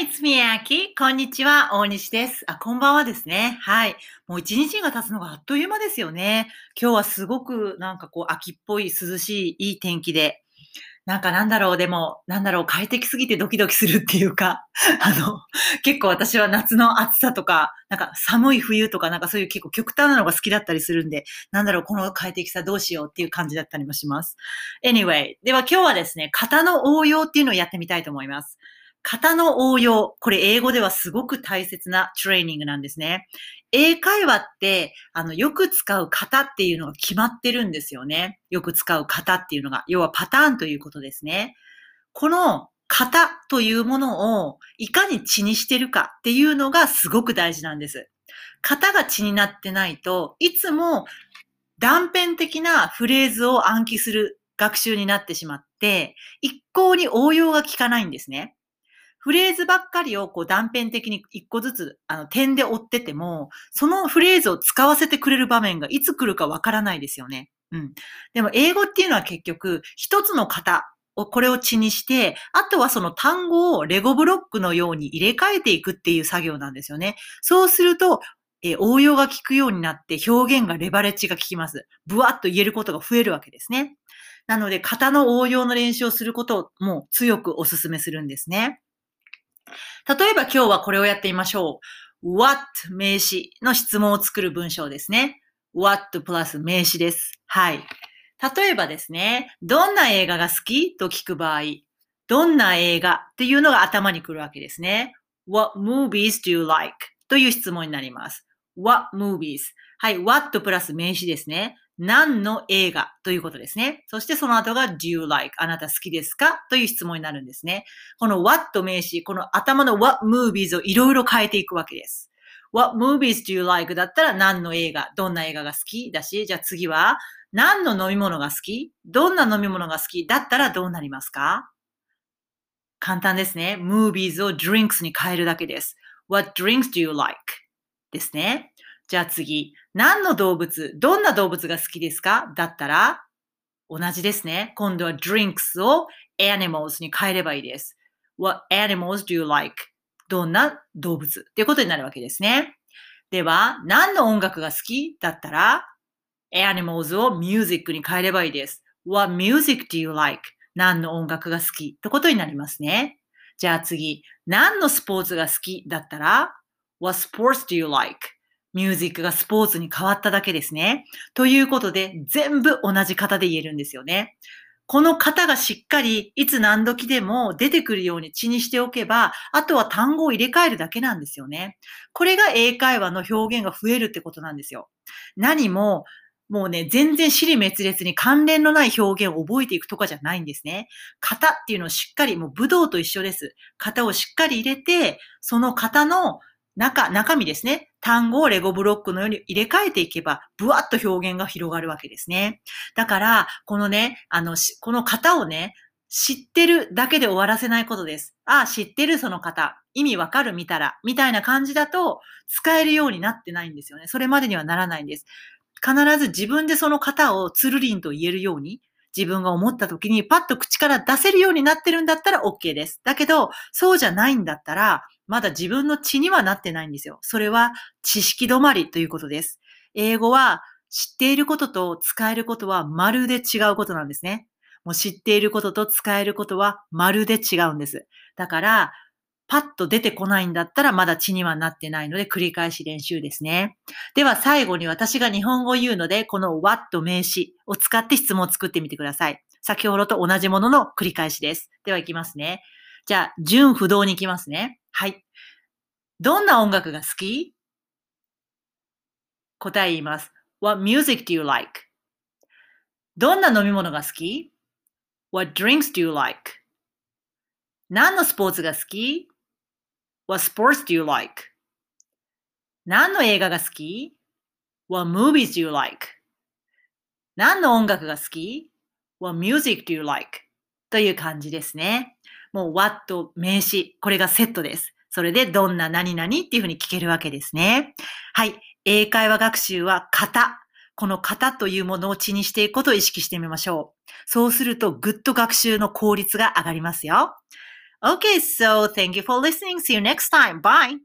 Hi, it's Miyaki. こんにちは、大西です。あ、こんばんはですね。はい。もう一日が経つのがあっという間ですよね。今日はすごくなんかこう秋っぽい涼しいいい天気で、なんかなんだろう、でも、なんだろう、快適すぎてドキドキするっていうか、あの、結構私は夏の暑さとか、なんか寒い冬とか、なんかそういう結構極端なのが好きだったりするんで、なんだろう、この快適さどうしようっていう感じだったりもします。Anyway、では今日はですね、型の応用っていうのをやってみたいと思います。型の応用。これ英語ではすごく大切なトレーニングなんですね。英会話って、あの、よく使う型っていうのが決まってるんですよね。よく使う型っていうのが、要はパターンということですね。この型というものをいかに血にしてるかっていうのがすごく大事なんです。型が血になってないといつも断片的なフレーズを暗記する学習になってしまって、一向に応用が効かないんですね。フレーズばっかりをこう断片的に一個ずつあの点で追ってても、そのフレーズを使わせてくれる場面がいつ来るかわからないですよね。うん。でも英語っていうのは結局一つの型をこれを血にして、あとはその単語をレゴブロックのように入れ替えていくっていう作業なんですよね。そうすると、え応用が効くようになって表現がレバレッジが効きます。ブワッと言えることが増えるわけですね。なので、型の応用の練習をすることをもう強くお勧めするんですね。例えば今日はこれをやってみましょう。what 名詞の質問を作る文章ですね。what プラス名詞です。はい。例えばですね、どんな映画が好きと聞く場合、どんな映画っていうのが頭に来るわけですね。What movies do you like? という質問になります。What movies? はい、what プラス名詞ですね。何の映画ということですね。そしてその後が do you like? あなた好きですか？という質問になるんですね。この what 名詞、この頭の what movies をいろいろ変えていくわけです。What movies do you like? だったら何の映画、どんな映画が好き？だし、じゃあ次は何の飲み物が好き？どんな飲み物が好き？だったらどうなりますか？簡単ですね。movies を drinks に変えるだけです。What drinks do you like? ですね。じゃあ次。何の動物どんな動物が好きですか？だったら同じですね。今度は drinks を animals に変えればいいです。What animals do you like? どんな動物？っていうことになるわけですね。では、何の音楽が好き？だったら animals を music に変えればいいです。What music do you like? 何の音楽が好き？ってことになりますね。じゃあ次、何のスポーツが好き？だったら What sports do you like? ミュージックがスポーツに変わっただけですね。ということで、全部同じ型で言えるんですよね。この型がしっかりいつ何時でも出てくるように血にしておけば、あとは単語を入れ替えるだけなんですよね。これが英会話の表現が増えるってことなんですよ。何も、もうね、全然尻滅裂に関連のない表現を覚えていくとかじゃないんですね。型っていうのをしっかり、もう武道と一緒です。型をしっかり入れて、その型の中、中身ですね。単語をレゴブロックのように入れ替えていけば、ブワッと表現が広がるわけですね。だから、このね、あの、この型をね、知ってるだけで終わらせないことです。ああ、知ってるその型。意味わかる見たら。みたいな感じだと、使えるようになってないんですよね。それまでにはならないんです。必ず自分でその型をつるりんと言えるように、自分が思った時にパッと口から出せるようになってるんだったら OK です。だけど、そうじゃないんだったら、まだ自分の血にはなってないんですよ。それは知識止まりということです。英語は知っていることと使えることはまるで違うことなんですね。もう知っていることと使えることはまるで違うんです。だから、パッと出てこないんだったらまだ血にはなってないので繰り返し練習ですね。では最後に私が日本語を言うので、この what 名詞を使って質問を作ってみてください。先ほどと同じものの繰り返しです。では行きますね。じゃあ、順不動に行きますね。はい。どんな音楽が好き？答え言います。What music do you like? どんな飲み物が好き ?What drinks do you like? 何のスポーツが好き？?What sports do you like? 何の映画が好き ?What movies do you like? 何の音楽が好き ?What music do you like? という感じですね。もう what 名詞、これがセットです。それでどんな何々っていうふうに聞けるわけですね。はい。英会話学習は型。この型というものを血にしていくことを意識してみましょう。そうするとぐっと学習の効率が上がりますよ。Okay, so thank you for listening. See you next time. Bye.